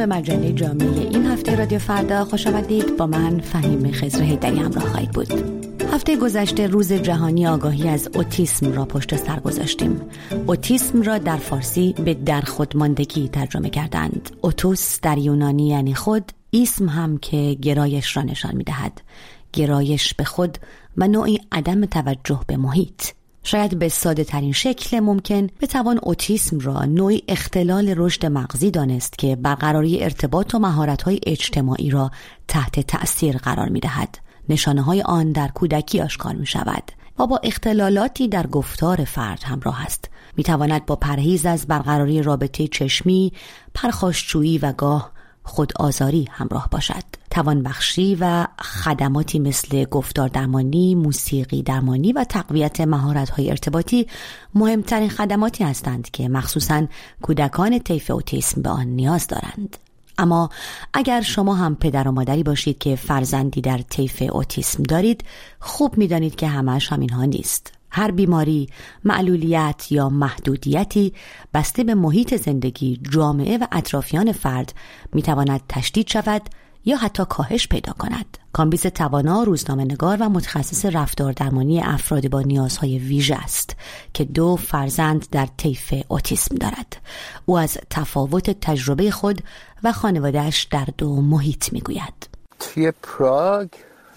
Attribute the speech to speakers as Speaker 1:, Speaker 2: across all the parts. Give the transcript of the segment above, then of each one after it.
Speaker 1: به مجله جامعه این هفته رادیو فردا خوش آمدید. با من فهیم خزر هیدری همراه خواهید بود. هفته گذشته روز جهانی آگاهی از اوتیسم را پشت سر گذاشتیم. اوتیسم را در فارسی به در خودماندگی ترجمه کردند. اوتوس در یونانی یعنی خود اسم هم که گرایش را نشان می دهد گرایش به خود و نوعی عدم توجه به محیط. شاید به ساده ترین شکل ممکن بتوان اوتیسم را نوعی اختلال رشد مغزی دانست که برقراری ارتباط و مهارت‌های اجتماعی را تحت تأثیر قرار می دهد. نشانه های آن در کودکی آشکار می شود و با اختلالاتی در گفتار فرد همراه است. می تواند با پرهیز از برقراری رابطه چشمی، پرخاشجویی و گاه خود آزاری همراه باشد توانبخشی و خدماتی مثل گفتار درمانی، موسیقی درمانی و تقویت های ارتباطی مهمترین خدماتی هستند که مخصوصا کودکان طیف اوتیسم به آن نیاز دارند. اما اگر شما هم پدر و مادری باشید که فرزندی در طیف اوتیسم دارید خوب می‌دانید که همش همینها نیست هر بیماری، معلولیت یا محدودیتی بسته به محیط زندگی، جامعه و اطرافیان فرد می‌تواند تشدید شود یا حتی کاهش پیدا کند. کامبیز توانا روزنامه نگار و متخصص رفتار درمانی افراد با نیازهای ویژه است که دو فرزند در طیف اوتیسم دارد. او از تفاوت تجربه خود و خانوادهش در دو محیط می‌گوید.
Speaker 2: توی پراگ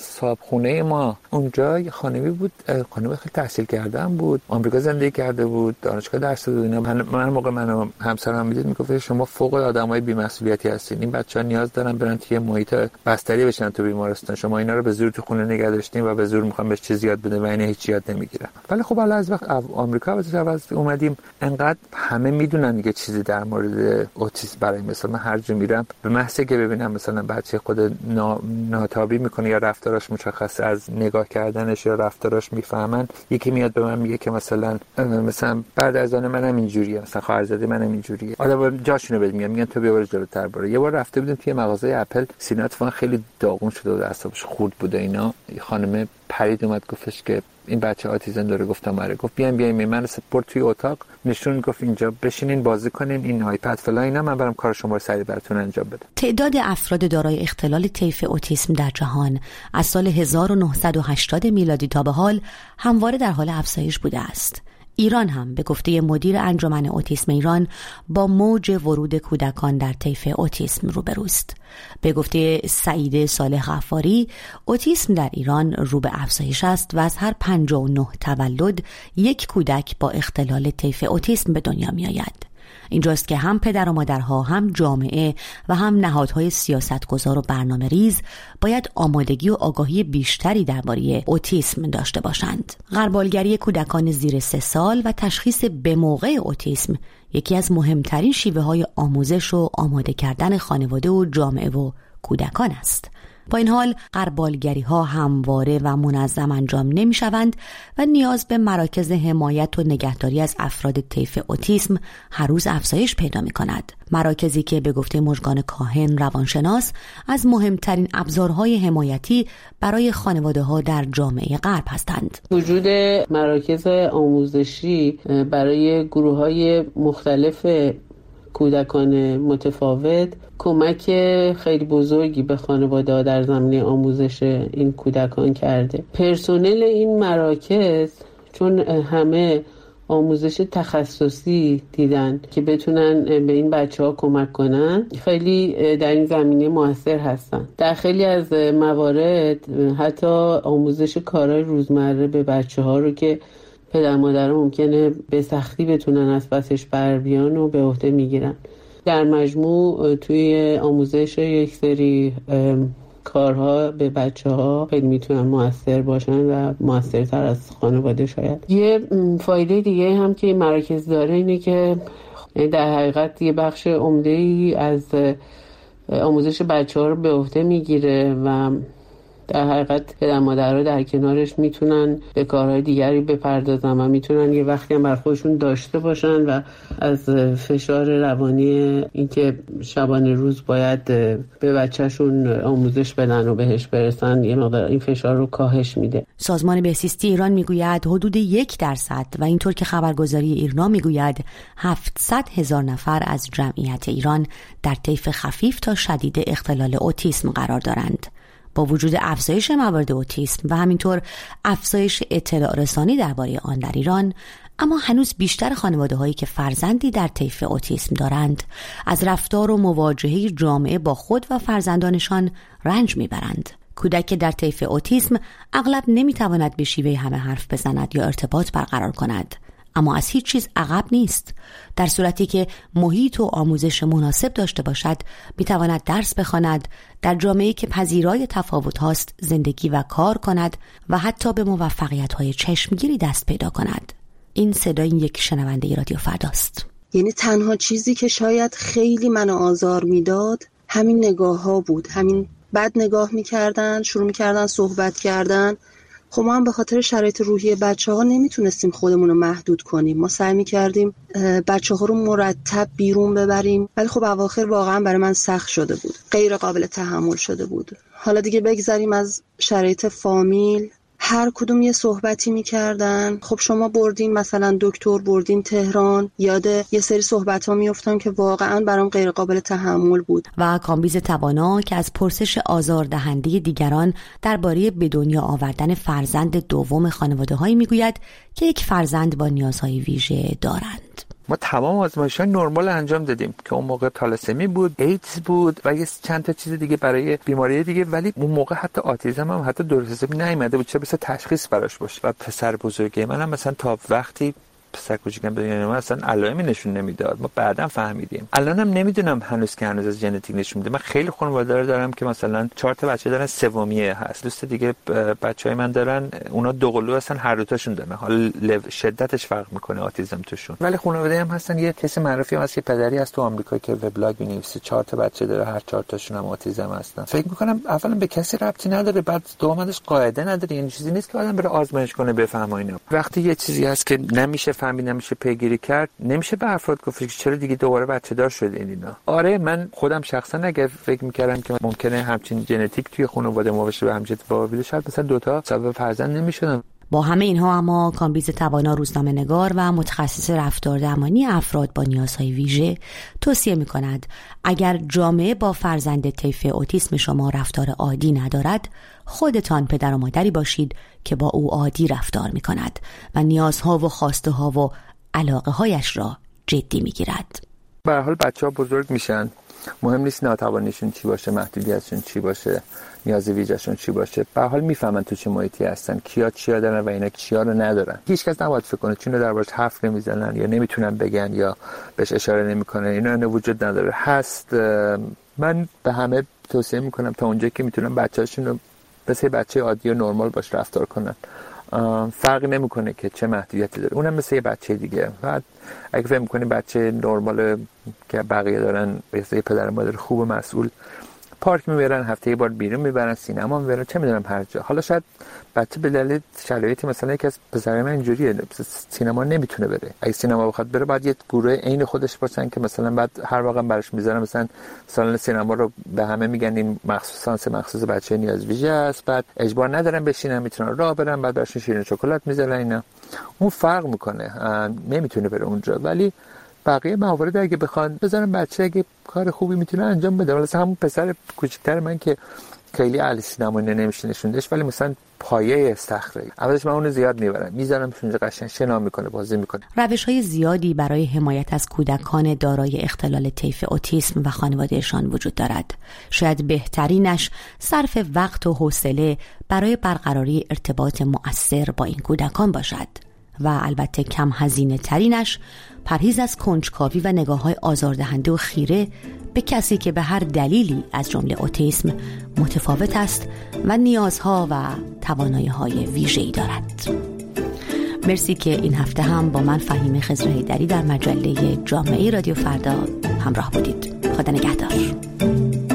Speaker 2: صابخونه ما. اونجا یه خانمی بود خانم خیلی تحصیل کردن بود. آمریکا زندگی کرده بود دانشگاه درس داده اینا. من, من موقع منو همسرم می‌دید می‌گفت شما فوق آدمای بی مسئولیتی هستین. این بچه‌ها نیاز دارن برن توی محیط بستری بشن تو بیمارستان. شما اینا رو به زور تو خونه نگه داشتین و به زور می‌خوام بهش چیزی یاد بده و اینا هیچ یاد نمی‌گیرن. ولی خب حالا از وقت آمریکا از اومدیم انقدر همه می‌دونن دیگه چیزی در مورد اوتیسم برای مثلا من هر جا میرم به محض که ببینم مثلا بچه خود ناتابی می‌کنه یا رفتار رفتاراش مشخص از نگاه کردنش یا رفتاراش می‌فهمن. یکی میاد به من میگه که مثلا مثلا بعد از آن منم اینجوریه مثلا خواهرزاده منم اینجوریه. آدم جاشونو بده میگن میگن تو بیا برو جلوتر برو. یه بار رفته بودیم توی مغازه اپل سینات خیلی داغون شده و اعصابش خورد بوده اینا. خانم پرید اومد گفتش که این بچه آتیزم داره گفتم آره. گفت بیایم بیایم من سپورت توی اتاق. نشون گفت اینجا بشینین بازی کنین. این آیپد فلان اینا. من برم کار شما رو سریع براتون انجام بدم.
Speaker 1: تعداد افراد دارای اختلال طیف اوتیسم در جهان از سال 1980 میلادی تا به حال همواره در حال افزایش بوده است. ایران هم به گفته مدیر انجمن اوتیسم ایران با موج ورود کودکان در طیف اوتیسم روبروست. به گفته سعید صالح غفاری اوتیسم در ایران رو به افزایش است و از هر 59 تولد یک کودک با اختلال طیف اوتیسم به دنیا می آید. اینجاست که هم پدر و مادرها هم جامعه و هم نهادهای سیاستگذار و برنامه ریز باید آمادگی و آگاهی بیشتری درباره اوتیسم داشته باشند. غربالگری کودکان زیر سه سال و تشخیص به موقع اوتیسم یکی از مهمترین شیوه های آموزش و آماده کردن خانواده و جامعه و کودکان است. با این حال قربالگری ها همواره و منظم انجام نمی شوند و نیاز به مراکز حمایت و نگهداری از افراد طیف اوتیسم هر روز افزایش پیدا می کند. مراکزی که به گفته مژگان کاهن روانشناس از مهمترین ابزارهای حمایتی برای خانواده ها در جامعه غرب هستند.
Speaker 3: وجود مراکز آموزشی برای گروه های مختلف کودکان متفاوت. کمک خیلی بزرگی به خانواده در زمینه آموزش این کودکان کرده. پرسنل این مراکز چون همه آموزش تخصصی دیدن که بتونن به این بچه ها کمک کنن خیلی در این زمینه موثر هستن. در خیلی از موارد حتی آموزش کارهای روزمره به بچه ها رو که پدر مادر ممکنه به سختی بتونن از پسش بر بیان و به عهده می‌گیرن. در مجموع توی آموزش یک سری کارها به بچه ها خیلی می‌تونن موثر باشن و موثرتر از خانواده شاید. یه فایده دیگه هم که مراکز داره اینه که یعنی در حقیقت یه بخش عمده ای از آموزش بچه ها رو به عهده می‌گیره و در حقیقت پدر مادرها در کنارش می‌تونن به کارهای دیگری بپردازن و می‌تونن یه وقتی هم بر خودشون داشته باشن و از فشار روانی اینکه شبانه روز باید به بچهشون آموزش بدن و بهش برسن یه مقدار این فشار رو کاهش میده.
Speaker 1: سازمان بهسیستی ایران می‌گوید حدود یک درصد و اینطور که خبرگزاری ایرنا می‌گوید 700 هزار نفر از جمعیت ایران در طیف خفیف تا شدید اختلال اوتیسم قرار دارند. با وجود افزایش موارد اوتیسم و همینطور افزایش اطلاع رسانی درباره آن در ایران اما هنوز بیشتر خانواده هایی که فرزندی در طیف اوتیسم دارند از رفتار و مواجهه جامعه با خود و فرزندانشان رنج می‌برند. کودک در طیف اوتیسم اغلب نمی‌تواند به شیوه همه حرف بزند یا ارتباط برقرار کند اما از هیچ چیز عقب نیست. در صورتی که محیط و آموزش مناسب داشته باشد می‌تواند درس بخواند در جامعه که پذیرای تفاوت هاست زندگی و کار کند و حتی به موفقیت های چشمگیری دست پیدا کند. این صدای یک شنونده رادیو فرداست.
Speaker 4: یعنی تنها چیزی که شاید خیلی من آزار می‌داد همین نگاه ها بود. همین بد نگاه می‌کردن شروع می‌کردن صحبت کردن. خب ما هم به خاطر شرایط روحی بچه ها نمی‌تونستیم خودمون رو محدود کنیم. ما سعی می‌کردیم بچه ها رو مرتب بیرون ببریم. ولی خب اواخر واقعا برای من سخت شده بود. غیر قابل تحمل شده بود. حالا دیگه بگذریم از شرایط فامیل. هر کدوم یه صحبتی می‌کردن. خب شما بردین مثلا دکتر بردین تهران. یاد یه سری صحبت ها میفتم که واقعا برام غیر قابل تحمل بود.
Speaker 1: و کامبیز توانا که از پرسش آزاردهنده دیگران درباره به دنیا آوردن فرزند دوم خانواده هایی می‌گوید که یک فرزند با نیازهای ویژه دارند.
Speaker 2: ما تمام آزمایش های نرمال انجام دادیم که اون موقع تالسمی بود ایدز بود و یه چند تا چیز دیگه برای بیماری دیگه ولی اون موقع حتی آتیزم هم حتی درست حسابی نیومده بود چه بسه تشخیص براش باشه. و پسر بزرگی من هم مثلا تا وقتی پسر کوچیکم به دنیا اصلا علائمی نشون نمی‌داد. ما بعدا فهمیدیم. الانم نمی‌دونم هنوز که هنوز از ژنتیک نشون میده. من خیلی خانواده دارم که مثلا چهار تا بچه دارن سومیه هست. دوست دیگه بچه های من دارن اونا دو قلو هستن هر دو تاشون دارن حالا شدتش فرق می‌کنه آتیزم توشون. ولی خانواده هم هستن. یه کسی معروفی هم هست که پدری از تو آمریکا که وبلاگ می‌نویسه. چهار تا بچه داره هر چهار تاشون هم آتیزم هستن. فکر می‌کنم اولا به کسی ربطی نداره بعد دومش قاعده نداره. یعنی چیزی نیست که آدم بره آزمایش کنه بفهمه اینا. وقتی یه چیزی هست که نمیشه فهمید نمیشه پیگیری کرد نمیشه به افراد گفت که چرا دیگه دوباره بچه دار شده این اینا. آره من خودم شخصا اگر فکر می‌کردم که ممکنه همچین ژنتیک توی خانواده ما باشه به همچین اتفاقی شاید مثلا دوتا سبب فرزند نمی‌شدم
Speaker 1: با همه اینها اما کامبیز توانا روزنامه نگار و متخصص رفتار درمانی افراد با نیازهای ویژه توصیه می کند اگر جامعه با فرزند طیف اوتیسم شما رفتار عادی ندارد خودتان پدر و مادری باشید که با او عادی رفتار می کند و نیازها و خواسته ها و علاقه هایش را جدی می گیرد
Speaker 2: به حال بچه ها بزرگ میشن. مهم نیست ناتوانیشون چی باشه محدودیتشون چی باشه نیاز ویژهشون چی باشه. به حال می‌فهمن تو چه محیطی هستن کیا چیا دارن و اینا چیا رو ندارن. هیچ کس نباید فکر کنه چون دربارش حرف نمی‌زنن یا نمی‌تونن بگن یا بهش اشاره نمی‌کنن. اینا نه وجود نداره. هست من به همه توصیه می‌کنم تا اونجا که می‌تونن بچه‌هاشون رو مثل بچه عادی و نرمال باش رفتار کنن. فرقی نمی‌کنه که چه محدودیتی داره. اونم مثل یه بچه دیگه. بعد اگه فکر می‌کنی بچه نرمال که بقیه دارن مثل پدر مادر خوب و مسئول پارک می‌برن هفته یه بار بیرون می‌برن سینما می‌برن چه می‌دونم هر جا. حالا شاید بچه به دلیل شرایطی مثلا یکی از پسرای من اینجوریه سینما نمی‌تونه بره. اگه سینما بخواد بره بعد یه گروه عین خودش باشن که مثلا بعد هر واقع براش می‌ذارن. مثلا سالن سینما رو به همه میگن این مخصوص سانس مخصوص بچه نیاز ویژه است. بعد اجبار ندارن بشینن می‌تونن راه برن بعد براشون شیرین شکلات می‌ذارن اینا. اون فرق می‌کنه. نمی‌تونه بره اونجا. ولی بقیه موارد اگه بخوان بذارن بچه اگه کار خوبی می‌تونه انجام بده. ولی همون پسر کوچکتر من که خیلی اهل سینما نمیشه نشوندش ولی مثلا پایه استخره اولش من اونو زیاد می‌برم. می‌ذارم اونجا قشنگ شنا می‌کنه بازی می‌کنه.
Speaker 1: روش های زیادی برای حمایت از کودکان دارای اختلال طیف اوتیسم و خانوادهشان وجود دارد. شاید بهترینش صرف وقت و حوصله برای برقراری ارتباط مؤثر با این کودکان باشد. و البته کم هزینه ترینش پرهیز از کنجکاوی و نگاه های آزاردهنده و خیره به کسی که به هر دلیلی از جمله اوتیسم متفاوت است و نیازها و توانایی های ویژه‌ای دارد. مرسی که این هفته هم با من فهیم خزر در مجله جامعه رادیو فردا همراه بودید. خدا نگهدار.